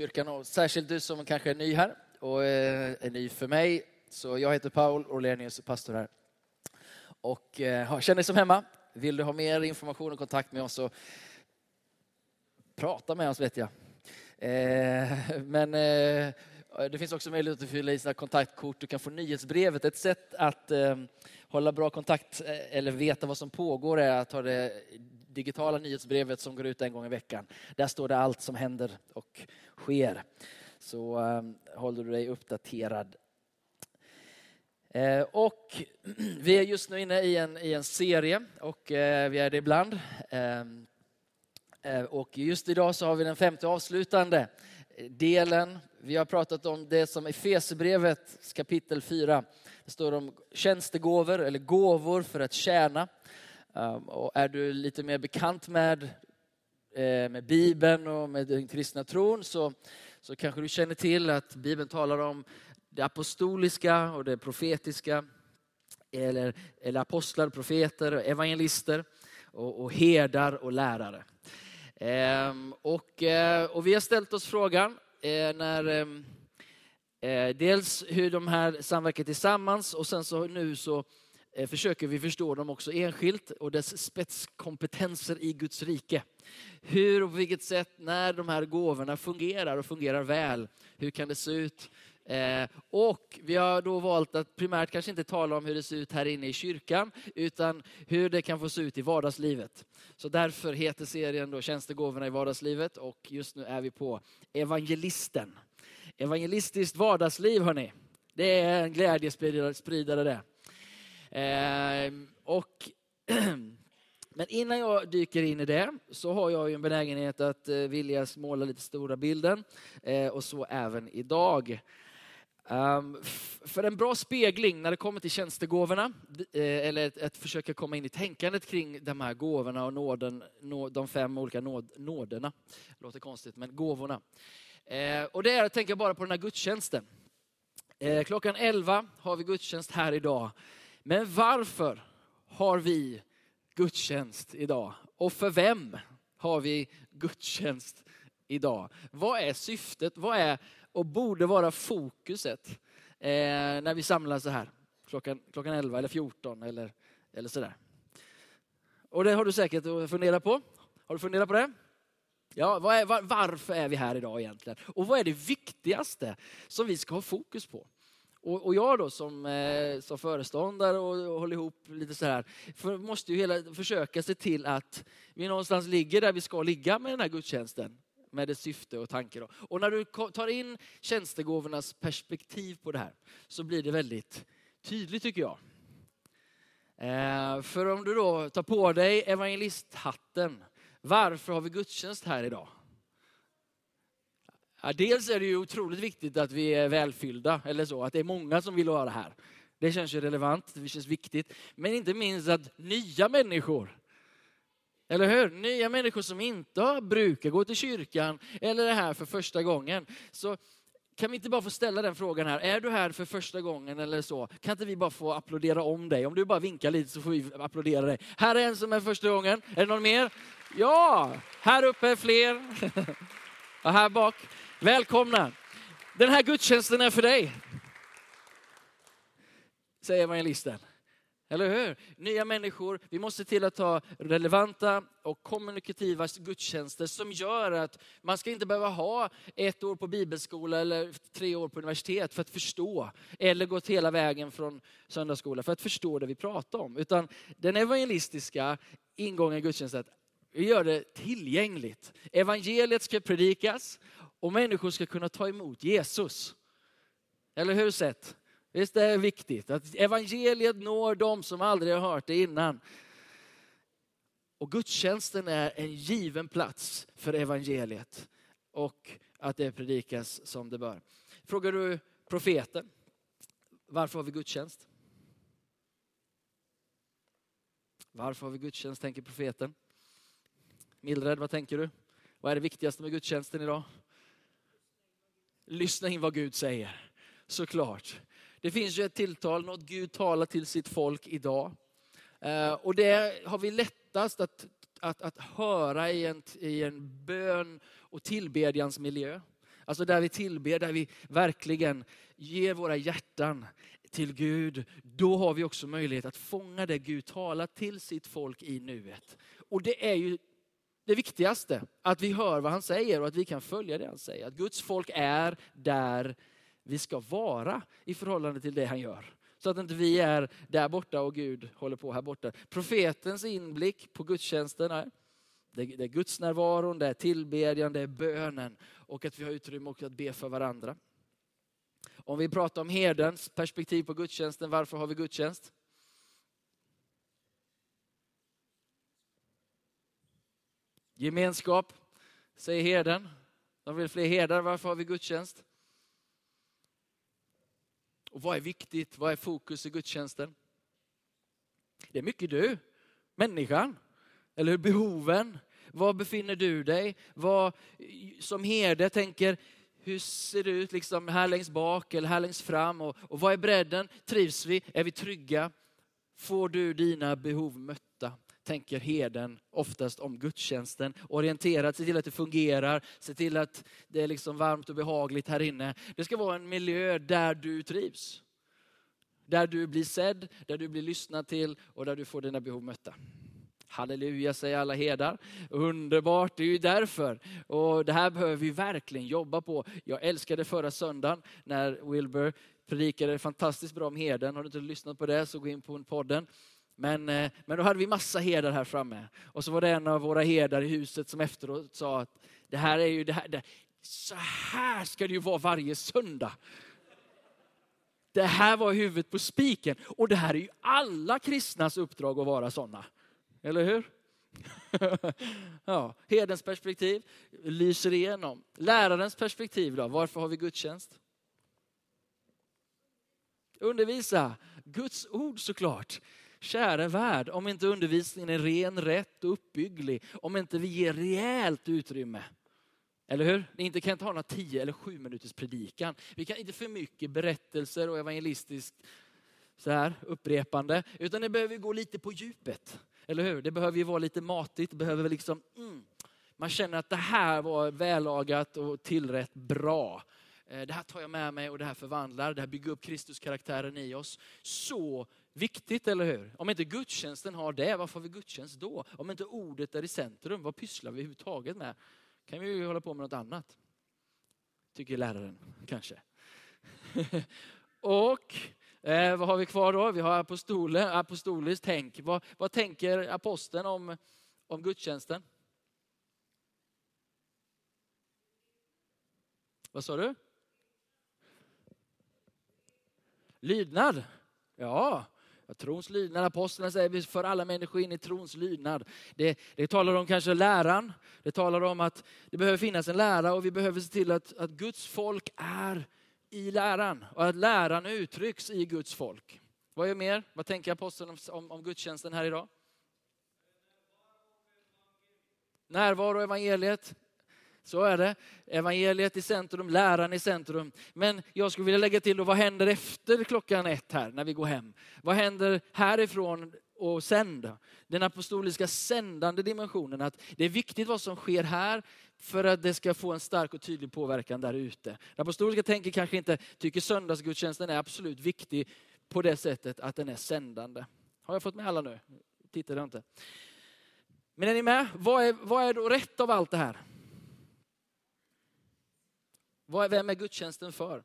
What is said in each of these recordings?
kyrkan och särskilt du som kanske är ny här och eh, är ny för mig. Så jag heter Paul Orlenius och pastor här. Och eh, känner dig som hemma. Vill du ha mer information och kontakt med oss så prata med oss vet jag. Eh, men det finns också möjlighet att fylla i sina kontaktkort. Du kan få nyhetsbrevet. Ett sätt att hålla bra kontakt eller veta vad som pågår är att ha det digitala nyhetsbrevet som går ut en gång i veckan. Där står det allt som händer och sker. Så um, håller du dig uppdaterad. Eh, och vi är just nu inne i en, i en serie och eh, vi är det ibland. Ehm, eh, och just idag så har vi den femte avslutande delen. Vi har pratat om det som i Fesebrevet kapitel 4. Det står om tjänstegåvor eller gåvor för att tjäna. Um, och är du lite mer bekant med, eh, med Bibeln och med den kristna tron så, så kanske du känner till att Bibeln talar om det apostoliska och det profetiska. Eller, eller apostlar, profeter, evangelister och, och herdar och lärare. Ehm, och, eh, och vi har ställt oss frågan eh, när ehm, eh, dels hur de här samverkar tillsammans och sen så nu så Eh, försöker vi förstå dem också enskilt och dess spetskompetenser i Guds rike. Hur och på vilket sätt, när de här gåvorna fungerar och fungerar väl, hur kan det se ut? Eh, och vi har då valt att primärt kanske inte tala om hur det ser ut här inne i kyrkan, utan hur det kan få se ut i vardagslivet. Så därför heter serien då Tjänstegåvorna i vardagslivet och just nu är vi på evangelisten. Evangelistiskt vardagsliv hörni. Det är en glädjespridare det. Eh, och, men innan jag dyker in i det så har jag en benägenhet att eh, vilja måla lite stora bilden. Eh, och så även idag. Um, för en bra spegling när det kommer till tjänstegåvorna, eh, eller att, att, försöka komma in i tänkandet kring de här gåvorna och nåden, nå, de fem olika nåd, nåderna. Låter konstigt, men gåvorna. Eh, och det är att tänka bara på den här gudstjänsten. Eh, klockan 11 har vi gudstjänst här idag. Men varför har vi gudstjänst idag? Och för vem har vi gudstjänst idag? Vad är syftet? Vad är och borde vara fokuset eh, när vi samlas så här klockan, klockan 11 eller 14 eller, eller sådär? Och det har du säkert funderat på. Har du funderat på det? Ja, är, var, varför är vi här idag egentligen? Och vad är det viktigaste som vi ska ha fokus på? Och, och jag då som, eh, som föreståndare och, och håller ihop lite så här, för, måste ju hela, försöka se till att vi någonstans ligger där vi ska ligga med den här gudstjänsten. Med dess syfte och tanke. Då. Och när du tar in tjänstegåvornas perspektiv på det här så blir det väldigt tydligt tycker jag. Eh, för om du då tar på dig evangelisthatten, varför har vi gudstjänst här idag? Ja, dels är det ju otroligt viktigt att vi är välfyllda, eller så, att det är många som vill vara här. Det känns ju relevant, det känns viktigt. Men inte minst att nya människor, eller hur? Nya människor som inte brukar gå till kyrkan eller är här för första gången. Så kan vi inte bara få ställa den frågan här, är du här för första gången eller så? Kan inte vi bara få applådera om dig? Om du bara vinkar lite så får vi applådera dig. Här är en som är första gången, är det någon mer? Ja, här uppe är fler. Och här bak. Välkomna! Den här gudstjänsten är för dig. Säger evangelisten. Eller hur? Nya människor. Vi måste till att ha relevanta och kommunikativa gudstjänster som gör att man ska inte behöva ha ett år på bibelskola eller tre år på universitet för att förstå. Eller gått hela vägen från söndagsskola för att förstå det vi pratar om. Utan den evangelistiska ingången i gudstjänsten, vi gör det tillgängligt. Evangeliet ska predikas och människor ska kunna ta emot Jesus. Eller hur sett? Visst är det viktigt att evangeliet når dem som aldrig har hört det innan. Och gudstjänsten är en given plats för evangeliet och att det predikas som det bör. Frågar du profeten, varför har vi gudstjänst? Varför har vi gudstjänst, tänker profeten. Mildred, vad tänker du? Vad är det viktigaste med gudstjänsten idag? Lyssna in vad Gud säger. Såklart. Det finns ju ett tilltal, något Gud talar till sitt folk idag. Eh, och det har vi lättast att, att, att höra i en, i en bön och tillbedjans miljö. Alltså där vi tillber, där vi verkligen ger våra hjärtan till Gud, då har vi också möjlighet att fånga det Gud talar till sitt folk i nuet. Och det är ju det viktigaste, att vi hör vad han säger och att vi kan följa det han säger. Att Guds folk är där vi ska vara i förhållande till det han gör. Så att inte vi är där borta och Gud håller på här borta. Profetens inblick på gudstjänsten är, det är Guds närvaron, det är tillbedjan, det är bönen och att vi har utrymme också att be för varandra. Om vi pratar om herdens perspektiv på gudstjänsten, varför har vi gudstjänst? Gemenskap, säger herden. De vill fler herdar, varför har vi gudstjänst? Och vad är viktigt? Vad är fokus i gudstjänsten? Det är mycket du, människan. Eller hur? Behoven. Var befinner du dig? Vad, som herde tänker, hur ser det ut liksom här längst bak eller här längst fram? Och, och vad är bredden? Trivs vi? Är vi trygga? Får du dina behov mötta? Tänker heden oftast om gudstjänsten. Orienterat, se till att det fungerar, se till att det är liksom varmt och behagligt här inne. Det ska vara en miljö där du trivs. Där du blir sedd, där du blir lyssnad till och där du får dina behov mötta. Halleluja säger alla herdar. Underbart, det är ju därför. Och det här behöver vi verkligen jobba på. Jag älskade förra söndagen när Wilbur predikade fantastiskt bra om herden. Har du inte lyssnat på det så gå in på podden. Men, eh, men då hade vi massa herdar här framme. Och så var det en av våra herdar i huset som efteråt sa att det här är ju det här, det, så här ska det ju vara varje söndag. Det här var huvudet på spiken. Och det här är ju alla kristnas uppdrag att vara sådana. Eller hur? ja, herdens perspektiv lyser igenom. Lärarens perspektiv då, varför har vi gudstjänst? Undervisa, Guds ord såklart. Kära värld, om inte undervisningen är ren, rätt och uppbygglig, om inte vi ger rejält utrymme. Eller hur? Ni inte kan inte ha några tio eller sju minuters predikan. Vi kan inte för mycket berättelser och evangelistiskt så här, upprepande, utan det behöver gå lite på djupet. Eller hur? Det behöver ju vara lite matigt, det behöver liksom, mm, man känner att det här var vällagat och tillrätt bra. Eh, det här tar jag med mig och det här förvandlar, det här bygger upp Kristuskaraktären i oss. Så viktigt, eller hur? Om inte gudstjänsten har det, varför har vi gudstjänst då? Om inte ordet är i centrum, vad pysslar vi överhuvudtaget med? kan vi ju hålla på med något annat. Tycker läraren, kanske. och eh, vad har vi kvar då? Vi har apostolen, apostoliskt tänk. Vad, vad tänker aposteln om, om gudstjänsten? Vad sa du? Lydnad. Ja, trons lydnad. Apostlarna säger vi för alla människor in i trons lydnad. Det, det talar om kanske läran. Det talar om att det behöver finnas en lära och vi behöver se till att, att Guds folk är i läran och att läran uttrycks i Guds folk. Vad är mer? Vad tänker aposteln om, om, om gudstjänsten här idag? Närvaro och evangeliet. Så är det. Evangeliet i centrum, läran i centrum. Men jag skulle vilja lägga till då, vad händer efter klockan ett här när vi går hem? Vad händer härifrån och sen? Den apostoliska sändande dimensionen, att det är viktigt vad som sker här för att det ska få en stark och tydlig påverkan där ute. Den apostoliska tänker kanske inte tycker söndagsgudstjänsten är absolut viktig på det sättet att den är sändande. Har jag fått med alla nu? Tittar jag inte. Men är ni med? Vad är, vad är då rätt av allt det här? Vem är gudstjänsten för?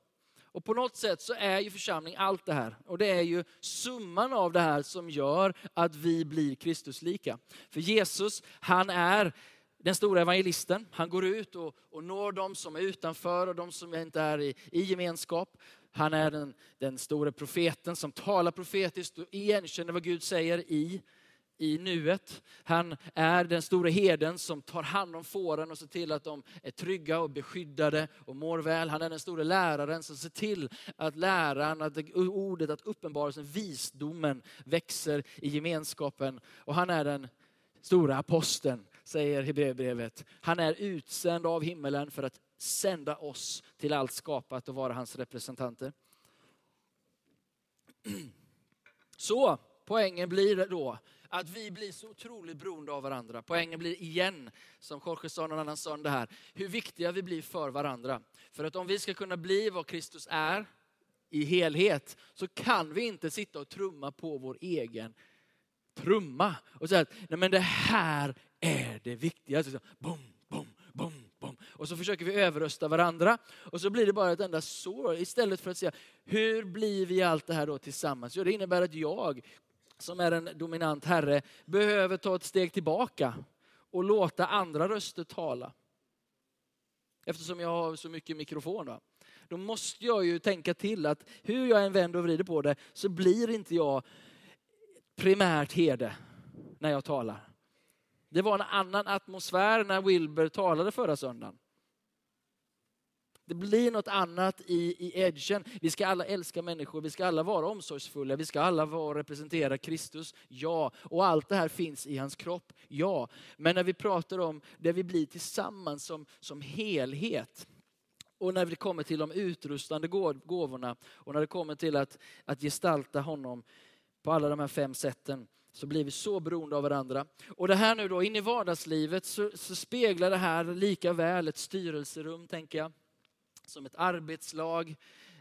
Och på något sätt så är ju församling allt det här. Och det är ju summan av det här som gör att vi blir Kristuslika. För Jesus, han är den stora evangelisten. Han går ut och, och når de som är utanför och de som inte är i, i gemenskap. Han är den, den stora profeten som talar profetiskt och igenkänner vad Gud säger i i nuet. Han är den stora herden som tar hand om fåren och ser till att de är trygga och beskyddade och mår väl. Han är den stora läraren som ser till att läran, att ordet, att uppenbarelsen, visdomen växer i gemenskapen. Och han är den stora aposteln, säger Hebreerbrevet. Han är utsänd av himmelen för att sända oss till allt skapat och vara hans representanter. Så poängen blir då att vi blir så otroligt beroende av varandra. Poängen blir igen, som Jorge sa någon annan söndag här, hur viktiga vi blir för varandra. För att om vi ska kunna bli vad Kristus är i helhet, så kan vi inte sitta och trumma på vår egen trumma och säga att Nej, men det här är det viktigaste. Boom, boom, boom, boom. Och så försöker vi överrösta varandra och så blir det bara ett enda sår istället för att säga hur blir vi allt det här då tillsammans? Jo, det innebär att jag som är en dominant herre behöver ta ett steg tillbaka och låta andra röster tala. Eftersom jag har så mycket mikrofon. Va? Då måste jag ju tänka till att hur jag än vänder och vrider på det så blir inte jag primärt herde när jag talar. Det var en annan atmosfär när Wilbur talade förra söndagen. Det blir något annat i, i edgen. Vi ska alla älska människor, vi ska alla vara omsorgsfulla, vi ska alla vara, representera Kristus. Ja, och allt det här finns i hans kropp. Ja, men när vi pratar om det vi blir tillsammans som, som helhet. Och när det kommer till de utrustande gåvorna och när det kommer till att, att gestalta honom på alla de här fem sätten så blir vi så beroende av varandra. Och det här nu då, in i vardagslivet så, så speglar det här lika väl ett styrelserum, tänker jag som ett arbetslag,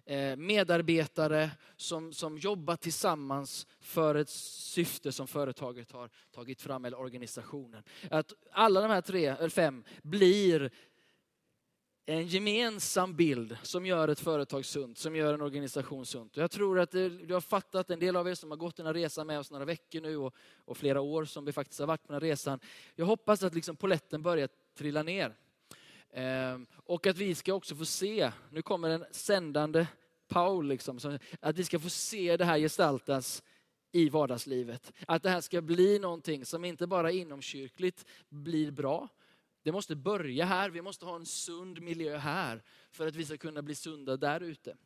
eh, medarbetare som, som jobbar tillsammans för ett syfte som företaget har tagit fram, eller organisationen. Att alla de här tre, eller fem blir en gemensam bild som gör ett företag sunt, som gör en organisation sunt. Jag tror att du har fattat, en del av er som har gått den här resan med oss några veckor nu och, och flera år som vi faktiskt har varit på den här resan. Jag hoppas att liksom poletten börjar trilla ner. Ehm, och att vi ska också få se, nu kommer en sändande Paul, liksom, att vi ska få se det här gestaltas i vardagslivet. Att det här ska bli någonting som inte bara inomkyrkligt blir bra. Det måste börja här, vi måste ha en sund miljö här för att vi ska kunna bli sunda där ute.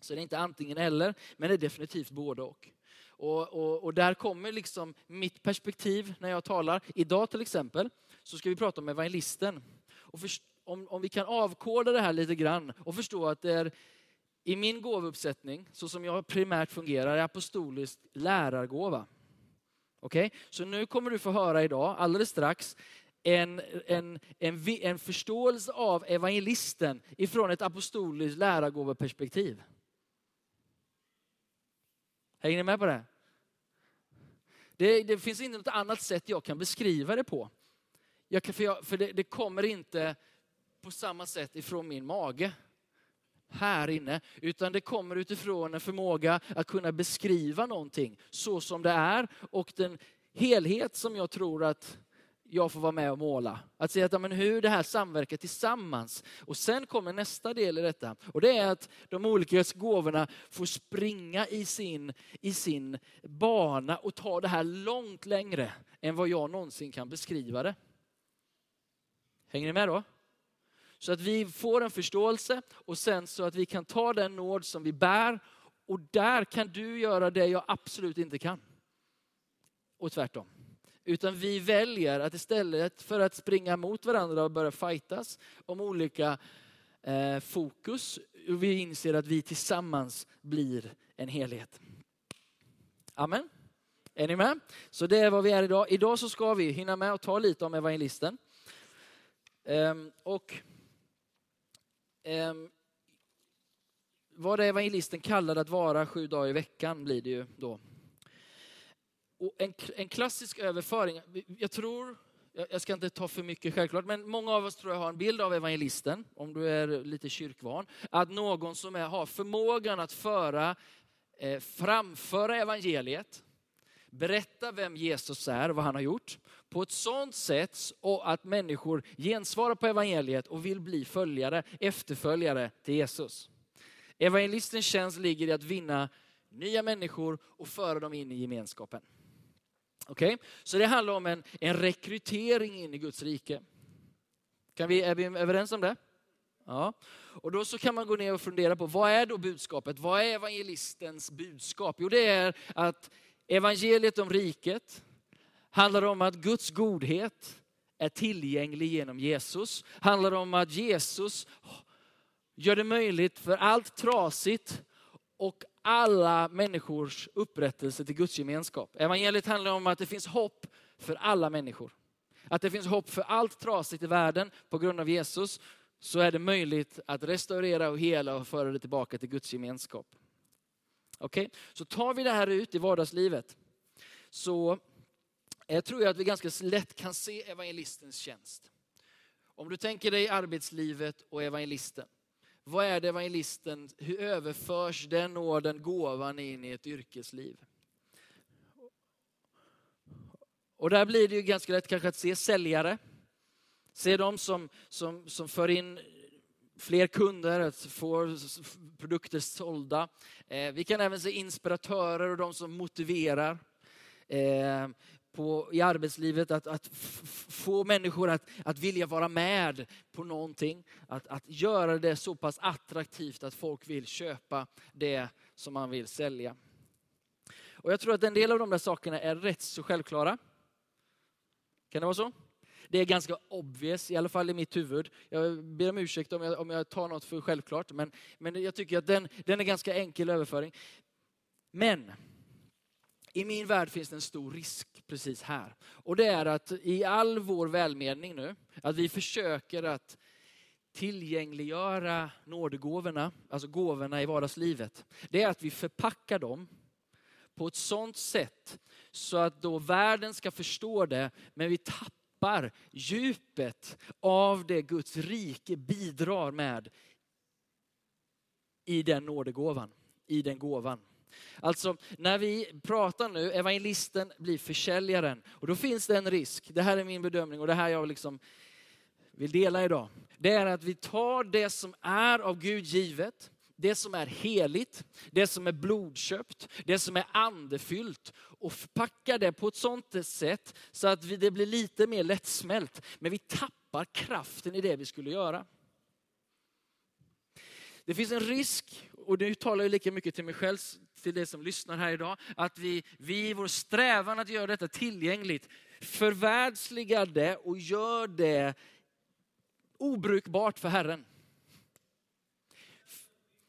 Så det är inte antingen eller, men det är definitivt både och. Och, och, och, där kommer liksom mitt perspektiv när jag talar. Idag till exempel så ska vi prata om evangelisten. Och först om, om vi kan avkoda det här lite grann och förstå att det är i min gåvuppsättning, så som jag primärt fungerar, är apostolisk lärargåva. Okej, okay? så nu kommer du få höra idag, alldeles strax, en, en, en, en förståelse av evangelisten ifrån ett apostoliskt lärargåveperspektiv. Hänger ni med på det? det? Det finns inte något annat sätt jag kan beskriva det på. Jag, för jag, för det, det kommer inte på samma sätt ifrån min mage här inne, utan det kommer utifrån en förmåga att kunna beskriva någonting så som det är och den helhet som jag tror att jag får vara med och måla. Att se att, men hur det här samverkar tillsammans. Och sen kommer nästa del i detta. Och det är att de olika gåvorna får springa i sin, i sin bana och ta det här långt längre än vad jag någonsin kan beskriva det. Hänger ni med då? Så att vi får en förståelse och sen så att vi kan ta den nåd som vi bär och där kan du göra det jag absolut inte kan. Och tvärtom. Utan vi väljer att istället för att springa mot varandra och börja fightas om olika eh, fokus, vi inser att vi tillsammans blir en helhet. Amen. Är ni med? Så det är vad vi är idag. Idag så ska vi hinna med att ta lite om evangelisten. Ehm, och Ehm, vad det evangelisten kallade att vara sju dagar i veckan blir det ju då. Och en, en klassisk överföring, jag tror, jag ska inte ta för mycket självklart, men många av oss tror jag har en bild av evangelisten, om du är lite kyrkvan, att någon som är, har förmågan att föra, eh, framföra evangeliet, berätta vem Jesus är, vad han har gjort, på ett sådant sätt och att människor gensvarar på evangeliet och vill bli följare, efterföljare till Jesus. Evangelistens tjänst ligger i att vinna nya människor och föra dem in i gemenskapen. Okej, okay? så det handlar om en, en rekrytering in i Guds rike. Kan vi, är vi överens om det? Ja. Och då så kan man gå ner och fundera på vad är då budskapet? Vad är evangelistens budskap? Jo, det är att evangeliet om riket handlar om att Guds godhet är tillgänglig genom Jesus. Handlar om att Jesus gör det möjligt för allt trasigt och alla människors upprättelse till Guds gemenskap. Evangeliet handlar om att det finns hopp för alla människor. Att det finns hopp för allt trasigt i världen på grund av Jesus. Så är det möjligt att restaurera och hela och föra det tillbaka till Guds gemenskap. Okej, okay? så tar vi det här ut i vardagslivet så jag tror jag att vi ganska lätt kan se evangelistens tjänst. Om du tänker dig arbetslivet och evangelisten. Vad är det evangelisten, hur överförs den nåden, gåvan in i ett yrkesliv? Och där blir det ju ganska lätt kanske att se säljare. Se dem som, som, som för in fler kunder, att få produkter sålda. Eh, vi kan även se inspiratörer och de som motiverar. Eh, på, i arbetslivet, att, att få människor att, att vilja vara med på någonting. Att, att göra det så pass attraktivt att folk vill köpa det som man vill sälja. Och Jag tror att en del av de där sakerna är rätt så självklara. Kan det vara så? Det är ganska obvious, i alla fall i mitt huvud. Jag ber om ursäkt om jag, om jag tar något för självklart, men, men jag tycker att den, den är ganska enkel överföring. Men i min värld finns det en stor risk precis här. Och det är att i all vår välmening nu, att vi försöker att tillgängliggöra nådegåvorna, alltså gåvorna i vardagslivet. Det är att vi förpackar dem på ett sånt sätt så att då världen ska förstå det, men vi tappar djupet av det Guds rike bidrar med i den nådegåvan, i den gåvan. Alltså när vi pratar nu, evangelisten blir försäljaren. Och då finns det en risk, det här är min bedömning och det här jag liksom vill dela idag. Det är att vi tar det som är av Gud givet, det som är heligt, det som är blodköpt, det som är andefyllt och förpackar det på ett sånt sätt så att det blir lite mer lättsmält. Men vi tappar kraften i det vi skulle göra. Det finns en risk, och nu talar jag lika mycket till mig själv till det som lyssnar här idag, att vi, vi i vår strävan att göra detta tillgängligt förvärldsligar det och gör det obrukbart för Herren.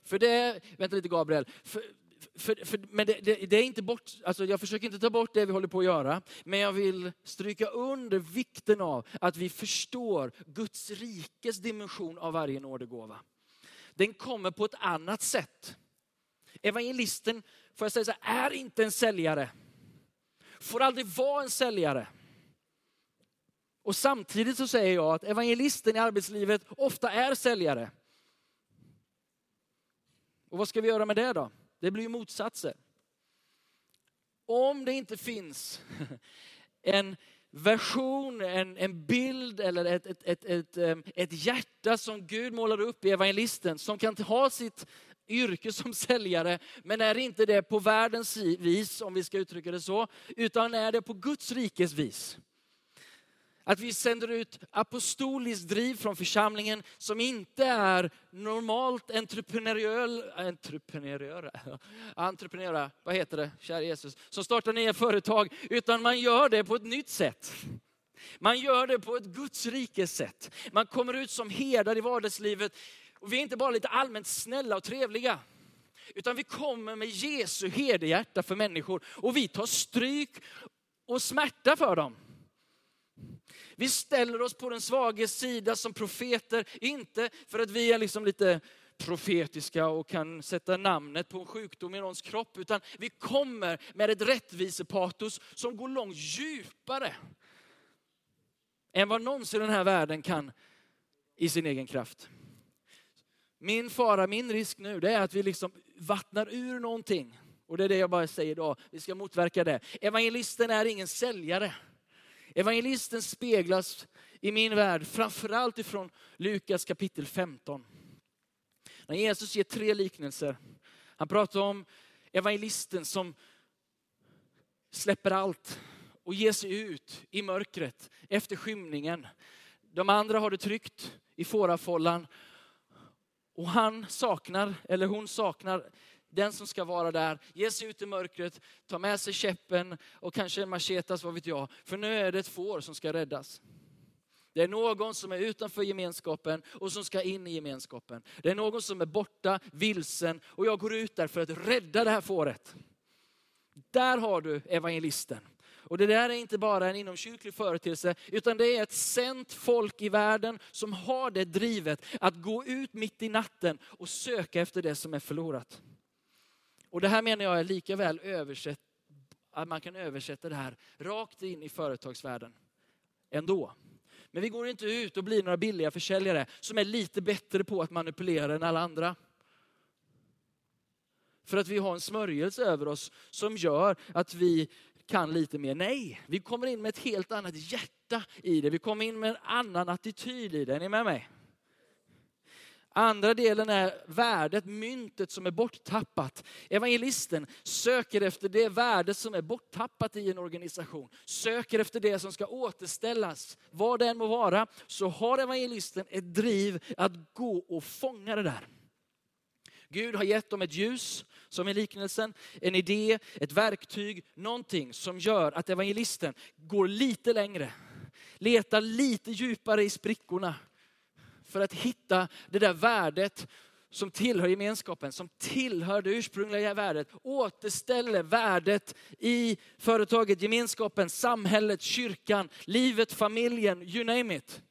För det, vänta lite Gabriel, för, för, för, men det, det, det, är inte bort, alltså jag försöker inte ta bort det vi håller på att göra, men jag vill stryka under vikten av att vi förstår Guds rikes dimension av varje nådegåva. Den kommer på ett annat sätt. Evangelisten, får jag säga så här, är inte en säljare. Får aldrig vara en säljare. Och samtidigt så säger jag att evangelisten i arbetslivet ofta är säljare. Och vad ska vi göra med det då? Det blir ju motsatser. Om det inte finns en version, en, en bild eller ett, ett, ett, ett, ehm, ett hjärta som Gud målar upp i evangelisten som kan ha sitt yrke som säljare, men är inte det på världens vis, om vi ska uttrycka det så, utan är det på Guds rikes vis. Att vi sänder ut apostoliskt driv från församlingen som inte är normalt entreprenöriell, Entreprenörer? entreprenöra, vad heter det, kära Jesus, som startar nya företag, utan man gör det på ett nytt sätt. Man gör det på ett Guds rikes sätt. Man kommer ut som herdar i vardagslivet och vi är inte bara lite allmänt snälla och trevliga. Utan vi kommer med Jesu herdehjärta för människor och vi tar stryk och smärta för dem. Vi ställer oss på den svages sida som profeter, inte för att vi är liksom lite profetiska och kan sätta namnet på en sjukdom i någons kropp, utan vi kommer med ett rättvisepatos som går långt djupare än vad någonsin den här världen kan i sin egen kraft. Min fara, min risk nu, det är att vi liksom vattnar ur någonting. Och det är det jag bara säger idag, vi ska motverka det. Evangelisten är ingen säljare. Evangelisten speglas i min värld framförallt ifrån Lukas kapitel 15. När Jesus ger tre liknelser. Han pratar om evangelisten som släpper allt och ger sig ut i mörkret efter skymningen. De andra har det tryggt i fårafållan och han saknar, eller hon saknar, den som ska vara där, ge sig ut i mörkret, ta med sig käppen och kanske en machetas, vad vet jag. För nu är det ett får som ska räddas. Det är någon som är utanför gemenskapen och som ska in i gemenskapen. Det är någon som är borta, vilsen och jag går ut där för att rädda det här fåret. Där har du evangelisten. Och det där är inte bara en inomkyrklig företeelse, utan det är ett sänt folk i världen som har det drivet att gå ut mitt i natten och söka efter det som är förlorat. Och det här menar jag är lika väl översätt, att man kan översätta det här rakt in i företagsvärlden ändå. Men vi går inte ut och blir några billiga försäljare som är lite bättre på att manipulera än alla andra. För att vi har en smörjelse över oss som gör att vi kan lite mer. Nej, vi kommer in med ett helt annat hjärta i det. Vi kommer in med en annan attityd i det. Är ni med mig? Andra delen är värdet, myntet som är borttappat. Evangelisten söker efter det värde som är borttappat i en organisation. Söker efter det som ska återställas. Vad det än må vara, så har evangelisten ett driv att gå och fånga det där. Gud har gett dem ett ljus, som i liknelsen, en idé, ett verktyg, någonting som gör att evangelisten går lite längre. Letar lite djupare i sprickorna för att hitta det där värdet som tillhör gemenskapen, som tillhör det ursprungliga värdet. Återställer värdet i företaget, gemenskapen, samhället, kyrkan, livet, familjen, you name it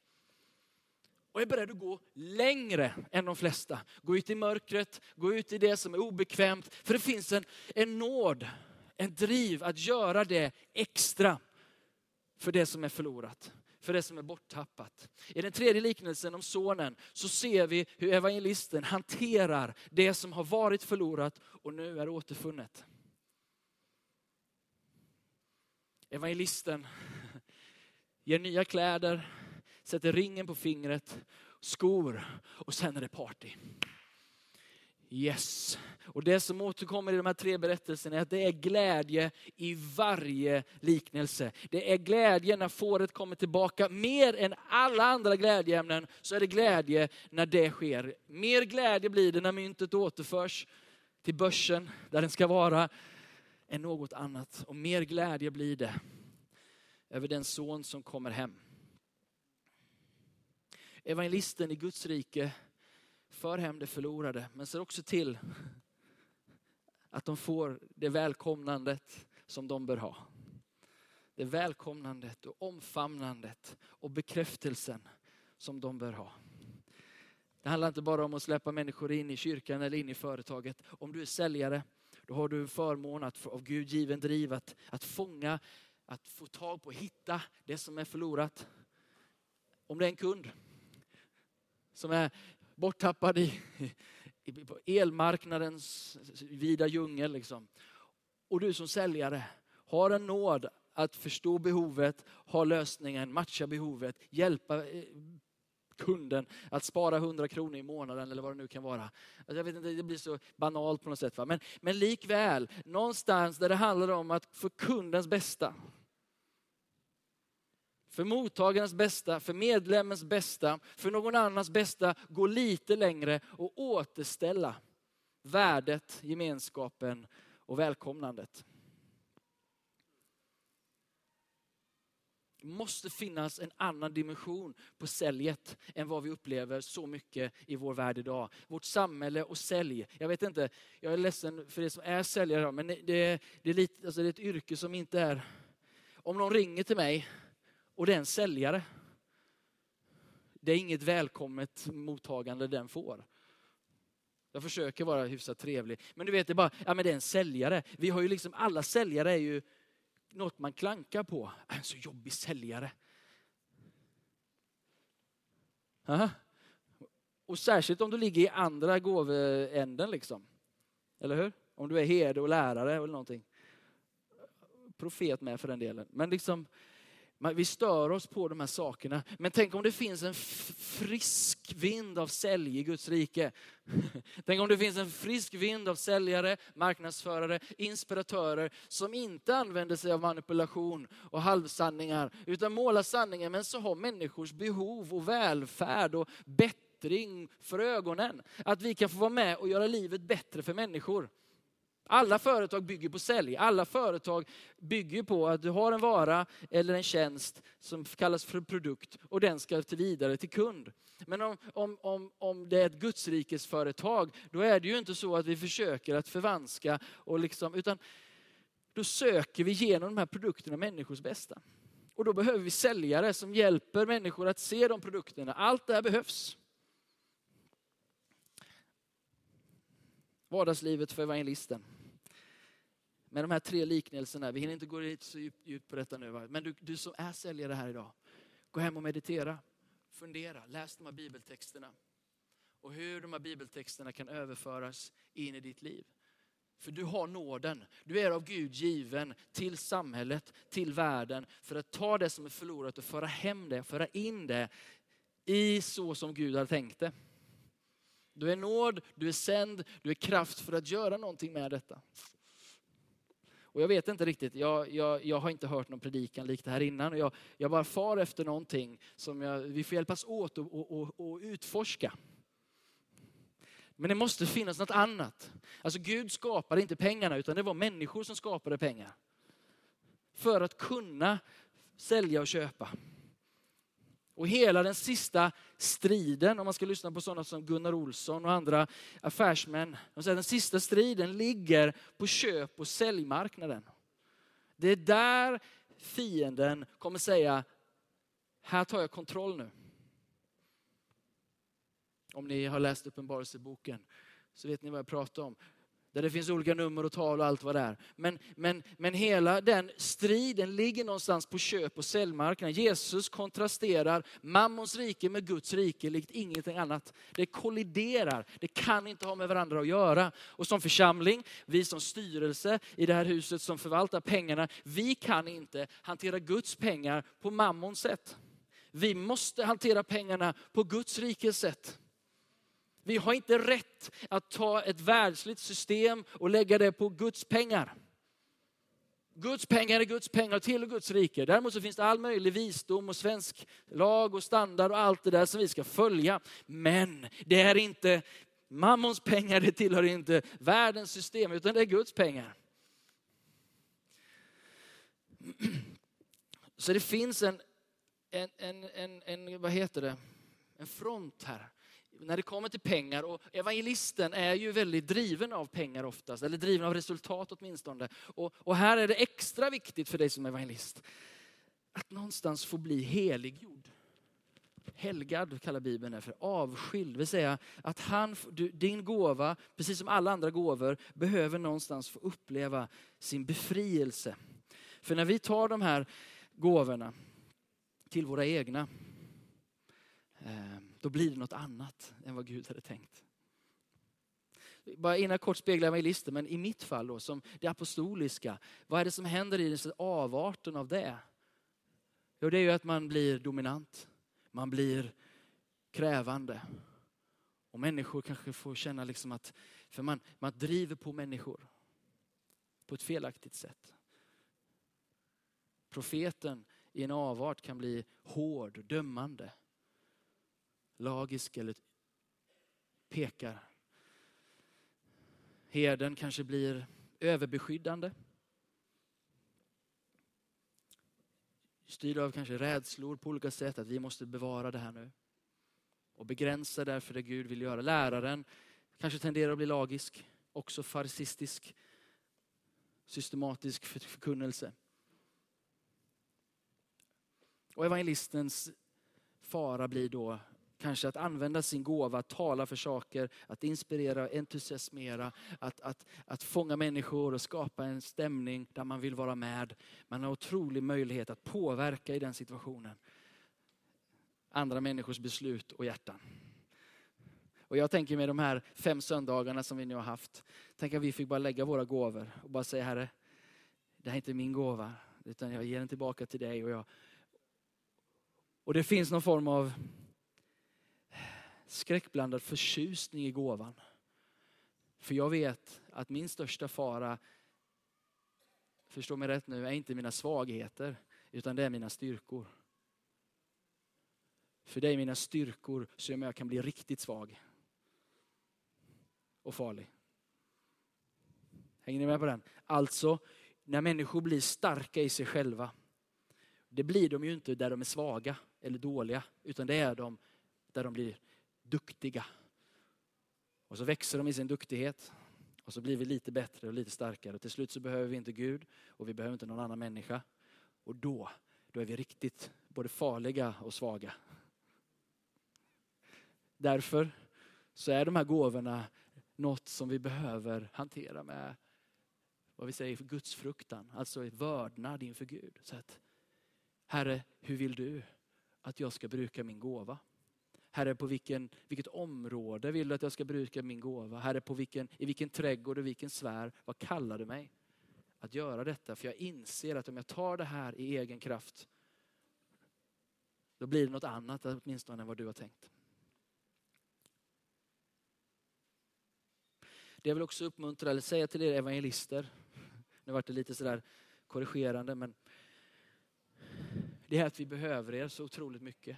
och är beredd att gå längre än de flesta. Gå ut i mörkret, gå ut i det som är obekvämt. För det finns en, en nåd, en driv att göra det extra för det som är förlorat, för det som är borttappat. I den tredje liknelsen om sonen så ser vi hur evangelisten hanterar det som har varit förlorat och nu är återfunnet. Evangelisten ger nya kläder, sätter ringen på fingret, skor och sen är det party. Yes. Och det som återkommer i de här tre berättelserna är att det är glädje i varje liknelse. Det är glädje när fåret kommer tillbaka. Mer än alla andra glädjeämnen så är det glädje när det sker. Mer glädje blir det när myntet återförs till börsen där den ska vara än något annat. Och mer glädje blir det över den son som kommer hem evangelisten i Guds rike för hem det förlorade, men ser också till att de får det välkomnandet som de bör ha. Det välkomnandet och omfamnandet och bekräftelsen som de bör ha. Det handlar inte bara om att släppa människor in i kyrkan eller in i företaget. Om du är säljare, då har du förmån att av Gud given driv att, att fånga, att få tag på, hitta det som är förlorat. Om det är en kund, som är borttappad i, i, på elmarknadens vida djungel. Liksom. Och du som säljare har en nåd att förstå behovet, ha lösningen, matcha behovet, hjälpa eh, kunden att spara 100 kronor i månaden eller vad det nu kan vara. Alltså jag vet inte, det blir så banalt på något sätt. Va? Men, men likväl, någonstans där det handlar om att för kundens bästa för mottagarens bästa, för medlemmens bästa, för någon annans bästa, gå lite längre och återställa värdet, gemenskapen och välkomnandet. Det måste finnas en annan dimension på säljet än vad vi upplever så mycket i vår värld idag. Vårt samhälle och sälj. Jag vet inte, jag är ledsen för det som är säljare, men det, det, är, lite, alltså det är ett yrke som inte är... Om någon ringer till mig och det är en säljare. Det är inget välkommet mottagande den får. Jag försöker vara hyfsat trevlig. Men du vet, det är bara, ja men det är en säljare. Vi har ju liksom, alla säljare är ju något man klankar på. En så jobbig säljare. Aha. Och särskilt om du ligger i andra gåvoänden. liksom. Eller hur? Om du är herde och lärare eller någonting. Profet med för den delen. Men liksom, vi stör oss på de här sakerna. Men tänk om det finns en frisk vind av sälj i Guds rike. Tänk om det finns en frisk vind av säljare, marknadsförare, inspiratörer som inte använder sig av manipulation och halvsanningar, utan målar sanningen men så har människors behov och välfärd och bättring för ögonen. Att vi kan få vara med och göra livet bättre för människor. Alla företag bygger på sälj. Alla företag bygger på att du har en vara eller en tjänst som kallas för produkt och den ska till vidare till kund. Men om, om, om, om det är ett gudsrikesföretag, då är det ju inte så att vi försöker att förvanska, och liksom, utan då söker vi genom de här produkterna människors bästa. Och då behöver vi säljare som hjälper människor att se de produkterna. Allt det här behövs. Vardagslivet för evangelisten. Med de här tre liknelserna, vi hinner inte gå så djupt på detta nu. Va? Men du, du som är säljare här idag, gå hem och meditera. Fundera, läs de här bibeltexterna. Och hur de här bibeltexterna kan överföras in i ditt liv. För du har nåden. Du är av Gud given till samhället, till världen. För att ta det som är förlorat och föra hem det, föra in det i så som Gud har tänkt det. Du är nåd, du är sänd, du är kraft för att göra någonting med detta. Och jag vet inte riktigt, jag, jag, jag har inte hört någon predikan likt det här innan. Och jag, jag bara far efter någonting som jag, vi får hjälpas åt och, och, och, och utforska. Men det måste finnas något annat. Alltså Gud skapade inte pengarna utan det var människor som skapade pengar. För att kunna sälja och köpa. Och hela den sista striden, om man ska lyssna på sådana som Gunnar Olsson och andra affärsmän. De säger, den sista striden ligger på köp och säljmarknaden. Det är där fienden kommer säga, här tar jag kontroll nu. Om ni har läst Uppenbarelseboken så vet ni vad jag pratar om. Där det finns olika nummer och tal och allt vad det är. Men, men, men hela den striden ligger någonstans på köp och säljmarknaden. Jesus kontrasterar mammons rike med Guds rike likt ingenting annat. Det kolliderar, det kan inte ha med varandra att göra. Och som församling, vi som styrelse i det här huset som förvaltar pengarna, vi kan inte hantera Guds pengar på mammons sätt. Vi måste hantera pengarna på Guds rikes sätt. Vi har inte rätt att ta ett världsligt system och lägga det på Guds pengar. Guds pengar är Guds pengar till Guds rike. Däremot så finns det all möjlig visdom och svensk lag och standard och allt det där som vi ska följa. Men det är inte mammons pengar, det tillhör inte världens system, utan det är Guds pengar. Så det finns en, en, en, en, en vad heter det, en front här när det kommer till pengar. Och evangelisten är ju väldigt driven av pengar oftast, eller driven av resultat åtminstone. Och, och här är det extra viktigt för dig som evangelist att någonstans få bli heliggjord. Helgad kallar Bibeln det för, avskild. Det vill säga att han, din gåva, precis som alla andra gåvor, behöver någonstans få uppleva sin befrielse. För när vi tar de här gåvorna till våra egna, eh, då blir det något annat än vad Gud hade tänkt. Bara innan kort speglar jag mig i listan, men i mitt fall då, som det apostoliska, vad är det som händer i den avarten av det? Jo, det är ju att man blir dominant. Man blir krävande. Och människor kanske får känna liksom att, för man, man driver på människor på ett felaktigt sätt. Profeten i en avart kan bli hård, dömande lagisk eller pekar. Herden kanske blir överbeskyddande. Styrd av kanske rädslor på olika sätt, att vi måste bevara det här nu. Och begränsa därför det Gud vill göra. Läraren kanske tenderar att bli lagisk, också farsistisk, systematisk förkunnelse. Och evangelistens fara blir då Kanske att använda sin gåva, att tala för saker, att inspirera, entusiasmera, att, att, att fånga människor och skapa en stämning där man vill vara med. Man har otrolig möjlighet att påverka i den situationen. Andra människors beslut och hjärtan. Och jag tänker med de här fem söndagarna som vi nu har haft, tänk att vi fick bara lägga våra gåvor och bara säga Herre, det här är inte min gåva, utan jag ger den tillbaka till dig. Och, jag, och det finns någon form av skräckblandad förtjusning i gåvan. För jag vet att min största fara, förstå mig rätt nu, är inte mina svagheter, utan det är mina styrkor. För det är mina styrkor som jag kan bli riktigt svag och farlig. Hänger ni med på den? Alltså, när människor blir starka i sig själva, det blir de ju inte där de är svaga eller dåliga, utan det är de där de blir duktiga. Och så växer de i sin duktighet. Och så blir vi lite bättre och lite starkare. Och till slut så behöver vi inte Gud och vi behöver inte någon annan människa. Och då, då är vi riktigt både farliga och svaga. Därför så är de här gåvorna något som vi behöver hantera med vad vi säger för Guds fruktan, alltså vördnad inför Gud. Så att, Herre, hur vill du att jag ska bruka min gåva? Herre, på vilken, vilket område vill du att jag ska bruka min gåva? Herre, på vilken, i vilken trädgård och vilken sfär, vad kallar du mig att göra detta? För jag inser att om jag tar det här i egen kraft, då blir det något annat åtminstone än vad du har tänkt. Det jag vill också uppmuntra eller säga till er evangelister, nu vart det lite sådär korrigerande, men det är att vi behöver er så otroligt mycket.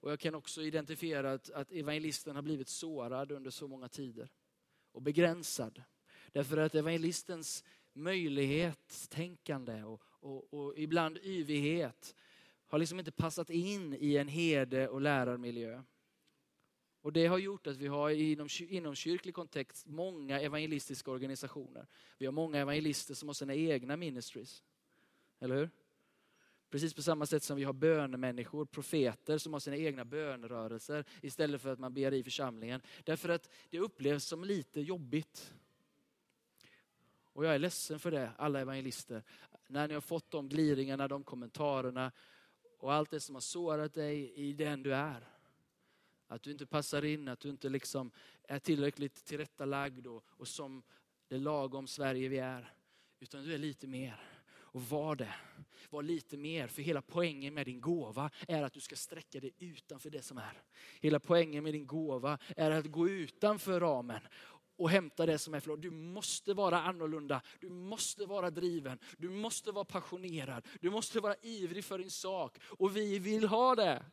Och jag kan också identifiera att, att evangelisten har blivit sårad under så många tider och begränsad. Därför att evangelistens möjlighetstänkande och, och, och ibland yvighet har liksom inte passat in i en herde och lärarmiljö. Och det har gjort att vi har inom, inom kyrklig kontext många evangelistiska organisationer. Vi har många evangelister som har sina egna ministries. Eller hur? Precis på samma sätt som vi har bönemänniskor, profeter som har sina egna bönerörelser istället för att man ber i församlingen. Därför att det upplevs som lite jobbigt. Och jag är ledsen för det, alla evangelister. När ni har fått de gliringarna, de kommentarerna och allt det som har sårat dig i den du är. Att du inte passar in, att du inte liksom är tillräckligt tillrättalagd och, och som det lagom Sverige vi är. Utan du är lite mer. Och var det. Var lite mer, för hela poängen med din gåva är att du ska sträcka dig utanför det som är. Hela poängen med din gåva är att gå utanför ramen och hämta det som är förlåt. Du måste vara annorlunda, du måste vara driven, du måste vara passionerad, du måste vara ivrig för din sak. Och vi vill ha det.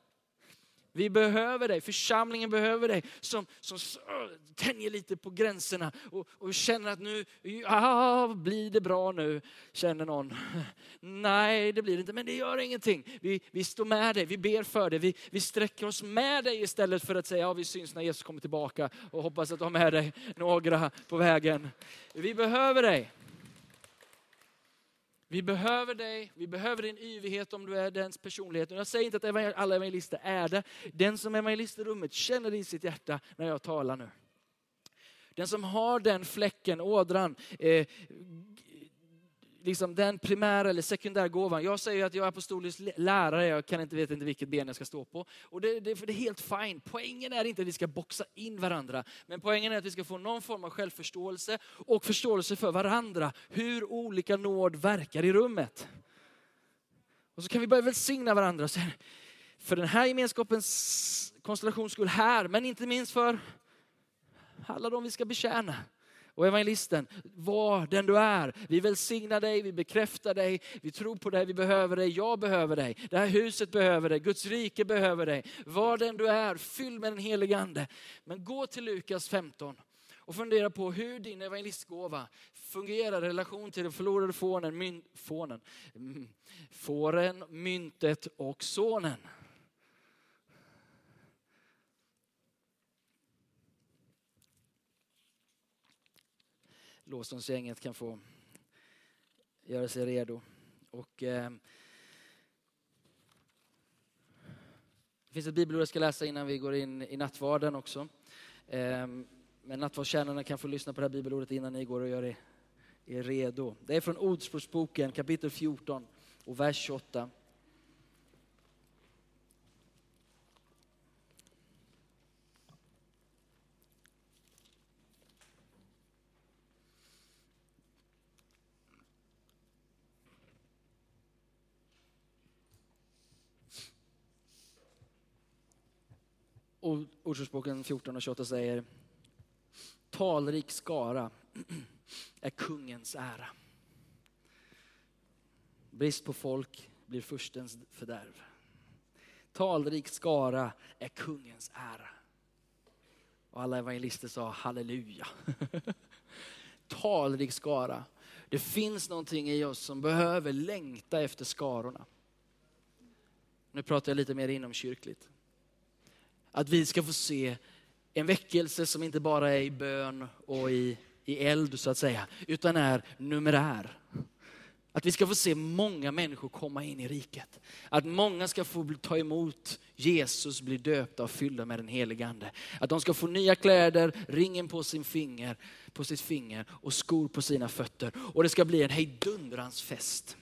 Vi behöver dig, församlingen behöver dig som, som tänjer lite på gränserna och, och känner att nu ah, blir det bra nu, känner någon. Nej, det blir det inte, men det gör ingenting. Vi, vi står med dig, vi ber för dig, vi, vi sträcker oss med dig istället för att säga ja, vi syns när Jesus kommer tillbaka och hoppas att du har med dig några på vägen. Vi behöver dig. Vi behöver dig, vi behöver din yvighet om du är dens personlighet. Och jag säger inte att alla evangelister är det. Den som är evangelist i rummet känner det i sitt hjärta när jag talar nu. Den som har den fläcken, ådran, eh, liksom den primära eller sekundära gåvan. Jag säger att jag är apostolisk lärare, jag kan inte, vet inte vilket ben jag ska stå på. Och det, det, det är helt fine. Poängen är inte att vi ska boxa in varandra, men poängen är att vi ska få någon form av självförståelse och förståelse för varandra. Hur olika nåd verkar i rummet. Och så kan vi börja välsigna varandra. För den här gemenskapens konstellations skull här, men inte minst för alla de vi ska betjäna och evangelisten, var den du är. Vi välsignar dig, vi bekräftar dig, vi tror på dig, vi behöver dig, jag behöver dig. Det här huset behöver dig, Guds rike behöver dig. Var den du är, fyll med den helige Ande. Men gå till Lukas 15 och fundera på hur din evangelistgåva fungerar i relation till den förlorade fånen, myn, fånen, mm, fåren, myntet och sonen. Lovsångsgänget kan få göra sig redo. Och, eh, det finns ett bibelord jag ska läsa innan vi går in i nattvarden också. Eh, men nattvardstjärnorna kan få lyssna på det här bibelordet innan ni går och gör er, er redo. Det är från Ordspråksboken kapitel 14 och vers 28. Ordspråksboken 14 och 28 säger Talrik skara är kungens ära. Brist på folk blir furstens fördärv. Talrik skara är kungens ära. Och alla evangelister sa halleluja. talrik skara. Det finns någonting i oss som behöver längta efter skarorna. Nu pratar jag lite mer inomkyrkligt. Att vi ska få se en väckelse som inte bara är i bön och i, i eld så att säga, utan är numerär. Att vi ska få se många människor komma in i riket. Att många ska få ta emot Jesus, bli döpta och fyllda med den helige Ande. Att de ska få nya kläder, ringen på, sin finger, på sitt finger och skor på sina fötter. Och det ska bli en hejdundrans fest.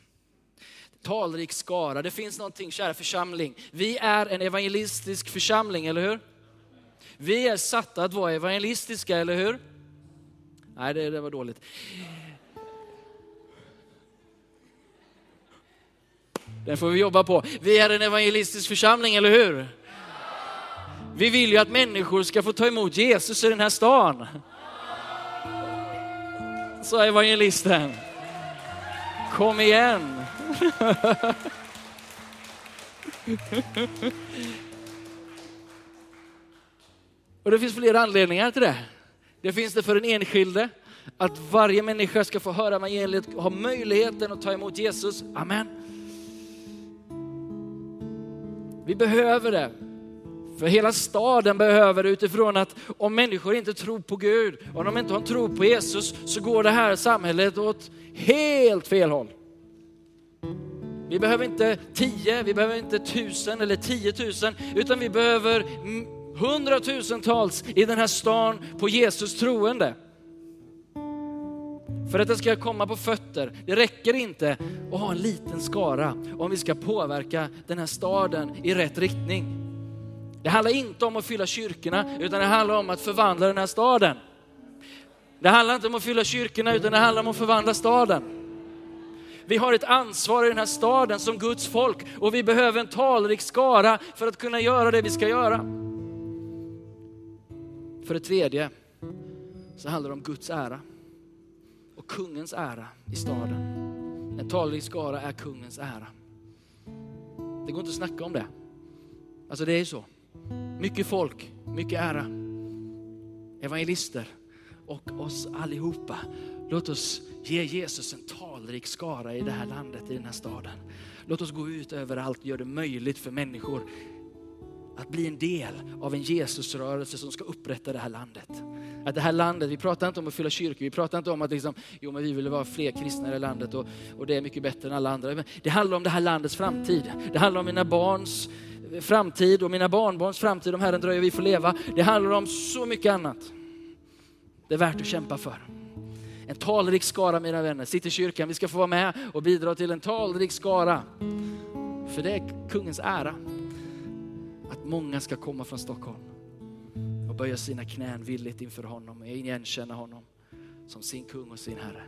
Talrik skara. Det finns någonting, kära församling. Vi är en evangelistisk församling, eller hur? Vi är satta att vara evangelistiska, eller hur? Nej, det, det var dåligt. Den får vi jobba på. Vi är en evangelistisk församling, eller hur? Vi vill ju att människor ska få ta emot Jesus i den här stan. Sa evangelisten. Kom igen. Och det finns flera anledningar till det. Det finns det för den enskilde, att varje människa ska få höra evangeliet och ha möjligheten att ta emot Jesus. Amen. Vi behöver det. För hela staden behöver utifrån att om människor inte tror på Gud, om de inte har en tro på Jesus, så går det här samhället åt helt fel håll. Vi behöver inte tio, vi behöver inte tusen eller tiotusen, utan vi behöver hundratusentals i den här stan på Jesus troende. För att det ska komma på fötter. Det räcker inte att ha en liten skara om vi ska påverka den här staden i rätt riktning. Det handlar inte om att fylla kyrkorna, utan det handlar om att förvandla den här staden. Det handlar inte om att fylla kyrkorna, utan det handlar om att förvandla staden. Vi har ett ansvar i den här staden som Guds folk och vi behöver en talrik skara för att kunna göra det vi ska göra. För det tredje så handlar det om Guds ära och kungens ära i staden. En talrik skara är kungens ära. Det går inte att snacka om det. Alltså det är ju så. Mycket folk, mycket ära. Evangelister och oss allihopa. Låt oss ge Jesus en talrik skara i det här landet, i den här staden. Låt oss gå ut överallt och göra det möjligt för människor att bli en del av en Jesusrörelse som ska upprätta det här landet. Att det här landet, vi pratar inte om att fylla kyrkor, vi pratar inte om att liksom, jo, men vi vill vara fler kristna i landet och, och det är mycket bättre än alla andra. Det handlar om det här landets framtid. Det handlar om mina barns framtid och mina barnbarns framtid om Herren dröjer vi får leva. Det handlar om så mycket annat. Det är värt att kämpa för. En talrik skara mina vänner, sitt i kyrkan, vi ska få vara med och bidra till en talrik skara. För det är kungens ära att många ska komma från Stockholm och böja sina knän villigt inför honom och igenkänna honom som sin kung och sin Herre.